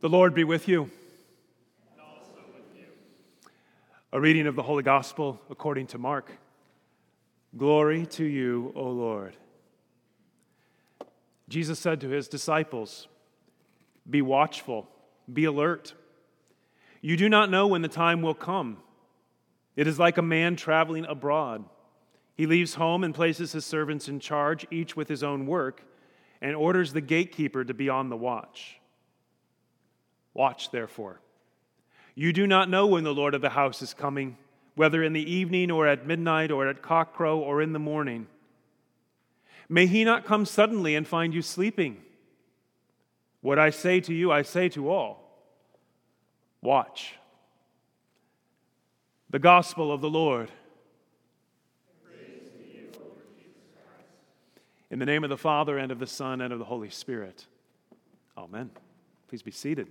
The Lord be with you. with you. A reading of the Holy Gospel according to Mark. Glory to you, O Lord. Jesus said to his disciples, Be watchful, be alert. You do not know when the time will come. It is like a man traveling abroad. He leaves home and places his servants in charge, each with his own work, and orders the gatekeeper to be on the watch. Watch, therefore. You do not know when the Lord of the house is coming, whether in the evening or at midnight or at cockcrow or in the morning. May he not come suddenly and find you sleeping. What I say to you, I say to all watch. The gospel of the Lord. In the name of the Father, and of the Son, and of the Holy Spirit. Amen. Please be seated.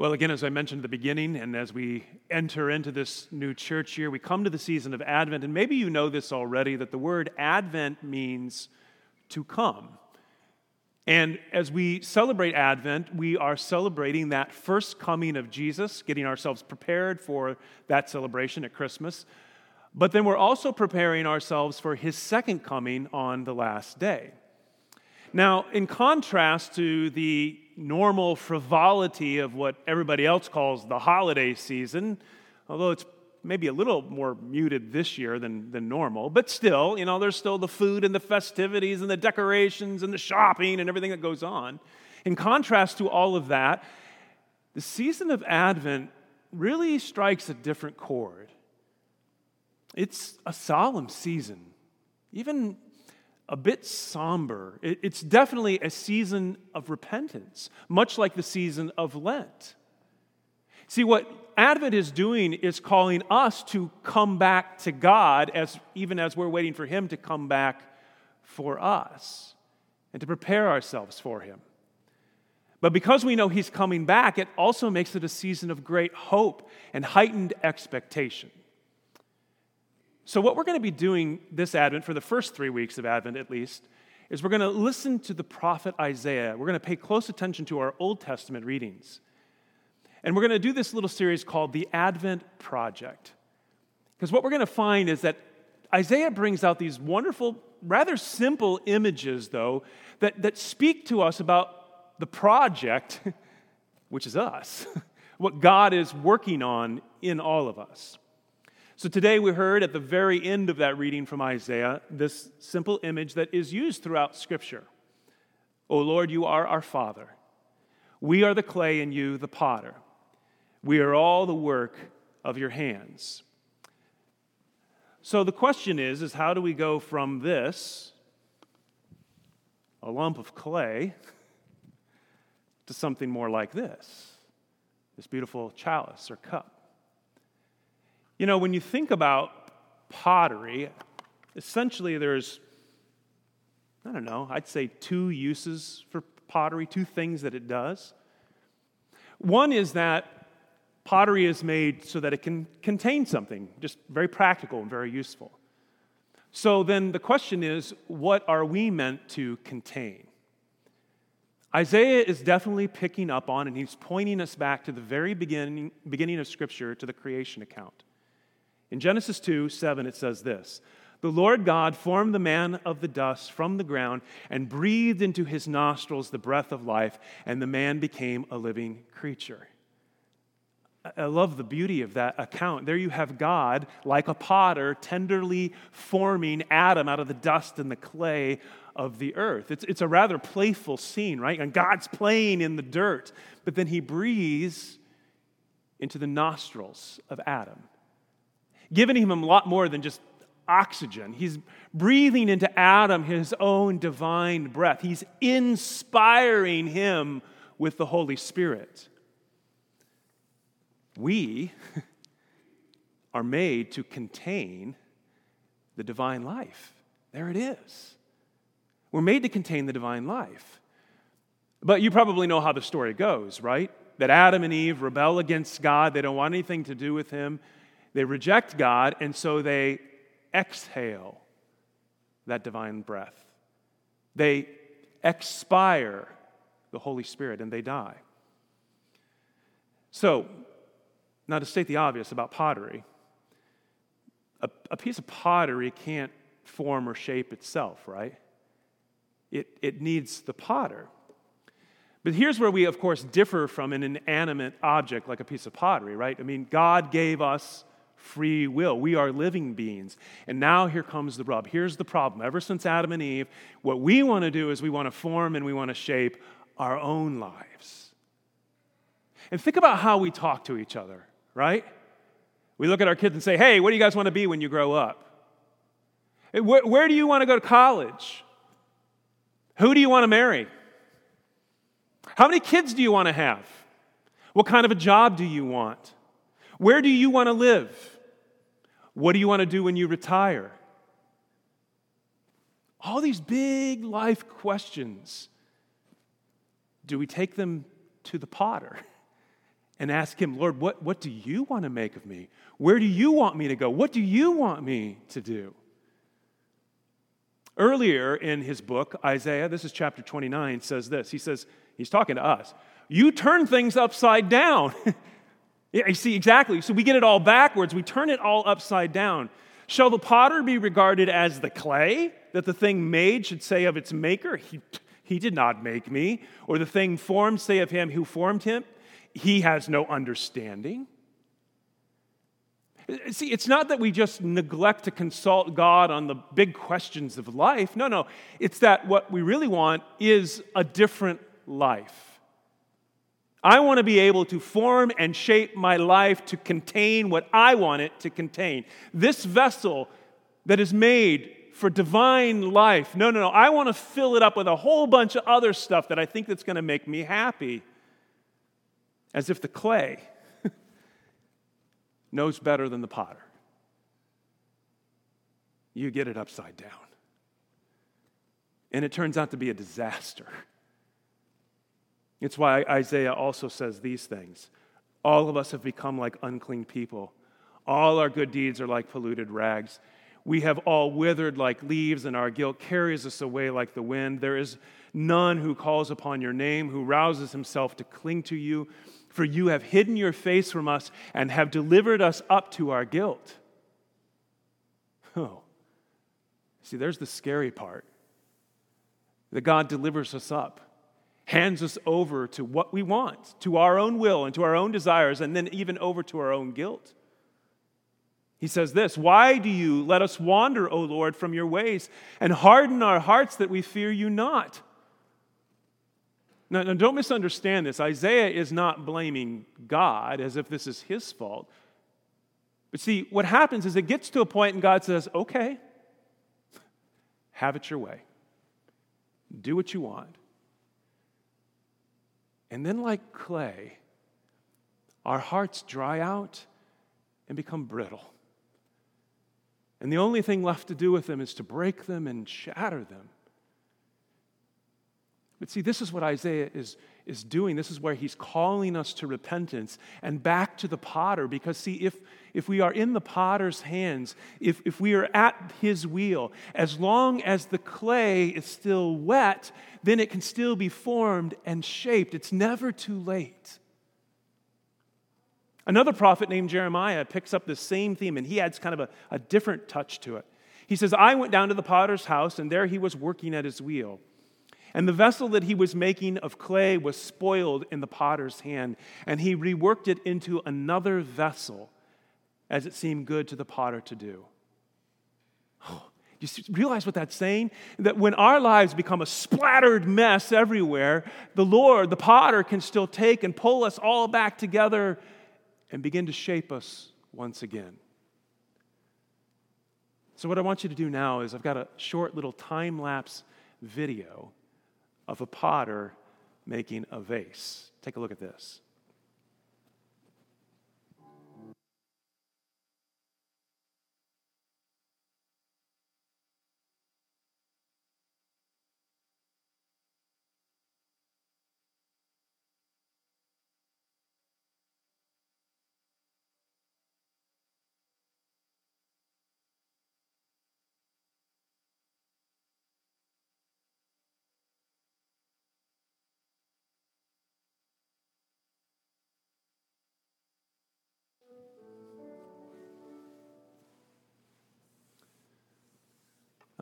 Well, again, as I mentioned at the beginning, and as we enter into this new church year, we come to the season of Advent. And maybe you know this already that the word Advent means to come. And as we celebrate Advent, we are celebrating that first coming of Jesus, getting ourselves prepared for that celebration at Christmas. But then we're also preparing ourselves for his second coming on the last day. Now, in contrast to the normal frivolity of what everybody else calls the holiday season, although it's maybe a little more muted this year than, than normal, but still, you know, there's still the food and the festivities and the decorations and the shopping and everything that goes on. In contrast to all of that, the season of Advent really strikes a different chord. It's a solemn season, even a bit somber. It's definitely a season of repentance, much like the season of Lent. See, what Advent is doing is calling us to come back to God, as, even as we're waiting for Him to come back for us and to prepare ourselves for Him. But because we know He's coming back, it also makes it a season of great hope and heightened expectation. So, what we're going to be doing this Advent, for the first three weeks of Advent at least, is we're going to listen to the prophet Isaiah. We're going to pay close attention to our Old Testament readings. And we're going to do this little series called the Advent Project. Because what we're going to find is that Isaiah brings out these wonderful, rather simple images, though, that, that speak to us about the project, which is us, what God is working on in all of us. So today we heard at the very end of that reading from Isaiah this simple image that is used throughout Scripture. O Lord, you are our Father. We are the clay and you the potter. We are all the work of your hands. So the question is is how do we go from this a lump of clay to something more like this? This beautiful chalice or cup. You know, when you think about pottery, essentially there's, I don't know, I'd say two uses for pottery, two things that it does. One is that pottery is made so that it can contain something, just very practical and very useful. So then the question is, what are we meant to contain? Isaiah is definitely picking up on, and he's pointing us back to the very beginning, beginning of Scripture, to the creation account. In Genesis 2 7, it says this The Lord God formed the man of the dust from the ground and breathed into his nostrils the breath of life, and the man became a living creature. I love the beauty of that account. There you have God, like a potter, tenderly forming Adam out of the dust and the clay of the earth. It's, it's a rather playful scene, right? And God's playing in the dirt, but then he breathes into the nostrils of Adam giving him a lot more than just oxygen. He's breathing into Adam his own divine breath. He's inspiring him with the Holy Spirit. We are made to contain the divine life. There it is. We're made to contain the divine life. But you probably know how the story goes, right? That Adam and Eve rebel against God. They don't want anything to do with him. They reject God, and so they exhale that divine breath. They expire the Holy Spirit and they die. So, now to state the obvious about pottery, a, a piece of pottery can't form or shape itself, right? It, it needs the potter. But here's where we, of course, differ from an inanimate object like a piece of pottery, right? I mean, God gave us free will. We are living beings. And now here comes the rub. Here's the problem. Ever since Adam and Eve, what we want to do is we want to form and we want to shape our own lives. And think about how we talk to each other, right? We look at our kids and say, hey, what do you guys want to be when you grow up? Where, where do you want to go to college? Who do you want to marry? How many kids do you want to have? What kind of a job do you want? Where do you want to live? What do you want to do when you retire? All these big life questions. Do we take them to the potter and ask him, Lord, what, what do you want to make of me? Where do you want me to go? What do you want me to do? Earlier in his book, Isaiah, this is chapter 29, says this. He says, he's talking to us. You turn things upside down. yeah, you see, exactly. So we get it all backwards. We turn it all upside down. Shall the potter be regarded as the clay that the thing made should say of its maker, He, he did not make me? Or the thing formed say of him who formed him, He has no understanding? See, it's not that we just neglect to consult God on the big questions of life. No, no. It's that what we really want is a different life. I want to be able to form and shape my life to contain what I want it to contain. This vessel that is made for divine life. No, no, no. I want to fill it up with a whole bunch of other stuff that I think that's going to make me happy. As if the clay knows better than the potter. You get it upside down. And it turns out to be a disaster. It's why Isaiah also says these things All of us have become like unclean people, all our good deeds are like polluted rags. We have all withered like leaves, and our guilt carries us away like the wind. There is none who calls upon your name, who rouses himself to cling to you for you have hidden your face from us and have delivered us up to our guilt. Oh. See, there's the scary part that God delivers us up, hands us over to what we want, to our own will and to our own desires, and then even over to our own guilt. He says this Why do you let us wander, O Lord, from your ways, and harden our hearts that we fear you not? Now, now, don't misunderstand this. Isaiah is not blaming God as if this is his fault. But see, what happens is it gets to a point and God says, okay, have it your way. Do what you want. And then, like clay, our hearts dry out and become brittle. And the only thing left to do with them is to break them and shatter them. But see, this is what Isaiah is, is doing. This is where he's calling us to repentance and back to the potter. Because, see, if, if we are in the potter's hands, if, if we are at his wheel, as long as the clay is still wet, then it can still be formed and shaped. It's never too late. Another prophet named Jeremiah picks up the same theme, and he adds kind of a, a different touch to it. He says, I went down to the potter's house, and there he was working at his wheel. And the vessel that he was making of clay was spoiled in the potter's hand, and he reworked it into another vessel as it seemed good to the potter to do. Oh, you realize what that's saying? That when our lives become a splattered mess everywhere, the Lord, the potter, can still take and pull us all back together and begin to shape us once again. So, what I want you to do now is I've got a short little time lapse video of a potter making a vase. Take a look at this.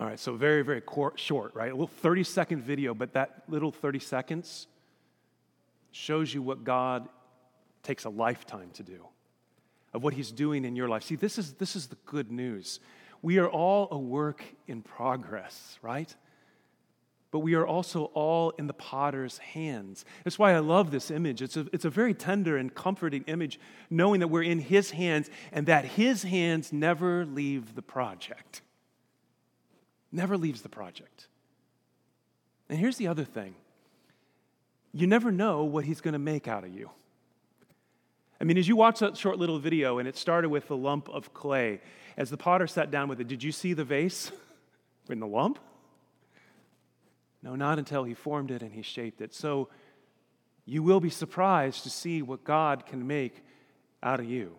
All right, so very, very short, right? A little 30 second video, but that little 30 seconds shows you what God takes a lifetime to do, of what He's doing in your life. See, this is, this is the good news. We are all a work in progress, right? But we are also all in the potter's hands. That's why I love this image. It's a, it's a very tender and comforting image, knowing that we're in His hands and that His hands never leave the project. Never leaves the project. And here's the other thing you never know what He's going to make out of you. I mean, as you watch that short little video, and it started with a lump of clay, as the potter sat down with it, did you see the vase in the lump? No, not until he formed it and he shaped it. So you will be surprised to see what God can make out of you.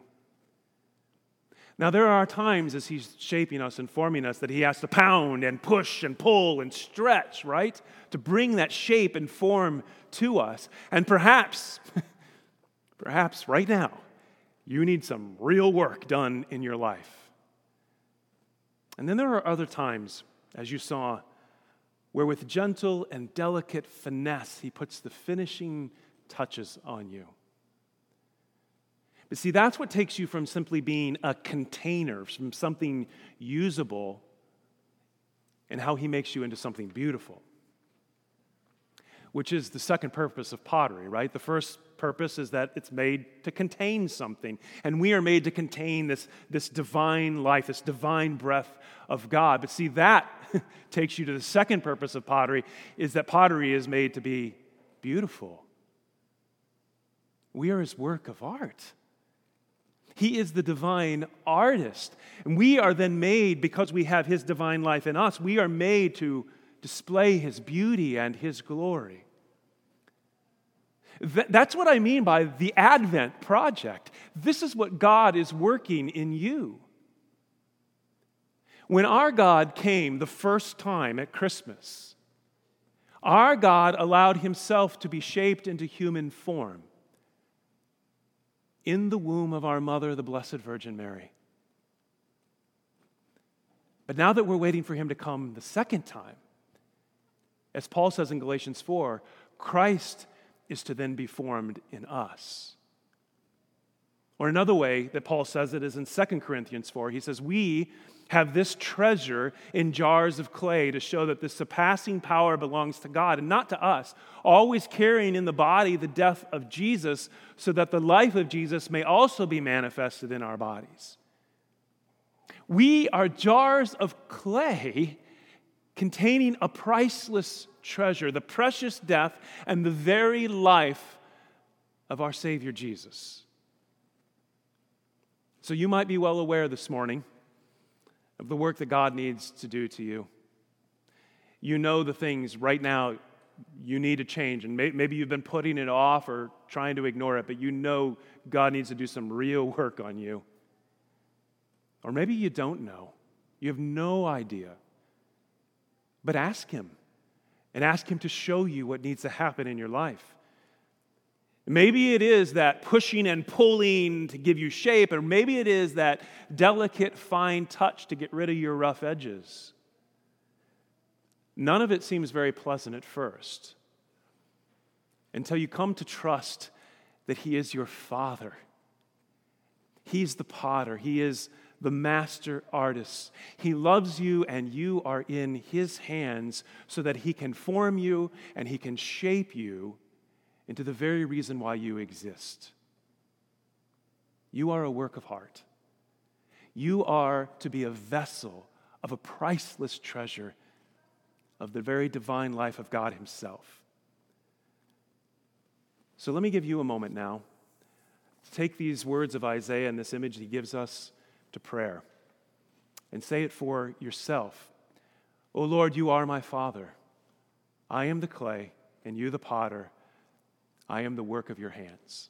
Now, there are times as he's shaping us and forming us that he has to pound and push and pull and stretch, right? To bring that shape and form to us. And perhaps, perhaps right now, you need some real work done in your life. And then there are other times, as you saw, where with gentle and delicate finesse, he puts the finishing touches on you. But see, that's what takes you from simply being a container, from something usable, and how he makes you into something beautiful which is the second purpose of pottery, right? The first purpose is that it's made to contain something. And we are made to contain this, this divine life, this divine breath of God. But see, that takes you to the second purpose of pottery is that pottery is made to be beautiful. We are his work of art. He is the divine artist. And we are then made, because we have his divine life in us, we are made to display his beauty and his glory. That's what I mean by the Advent project. This is what God is working in you. When our God came the first time at Christmas, our God allowed himself to be shaped into human form in the womb of our mother, the Blessed Virgin Mary. But now that we're waiting for him to come the second time, as Paul says in Galatians 4, Christ is to then be formed in us. Or another way that Paul says it is in 2 Corinthians 4. He says, We have this treasure in jars of clay to show that the surpassing power belongs to God and not to us, always carrying in the body the death of Jesus so that the life of Jesus may also be manifested in our bodies. We are jars of clay containing a priceless treasure, the precious death and the very life of our Savior Jesus. So you might be well aware this morning of the work that God needs to do to you. You know the things right now you need to change, and maybe you've been putting it off or trying to ignore it, but you know God needs to do some real work on you. Or maybe you don't know, you have no idea. But ask Him and ask Him to show you what needs to happen in your life. Maybe it is that pushing and pulling to give you shape, or maybe it is that delicate, fine touch to get rid of your rough edges. None of it seems very pleasant at first until you come to trust that He is your Father. He's the potter, He is the master artist. He loves you, and you are in His hands so that He can form you and He can shape you into the very reason why you exist. You are a work of art. You are to be a vessel of a priceless treasure of the very divine life of God Himself. So let me give you a moment now to take these words of Isaiah and this image He gives us to prayer and say it for yourself. O Lord, you are my Father. I am the clay, and you the potter. I am the work of your hands.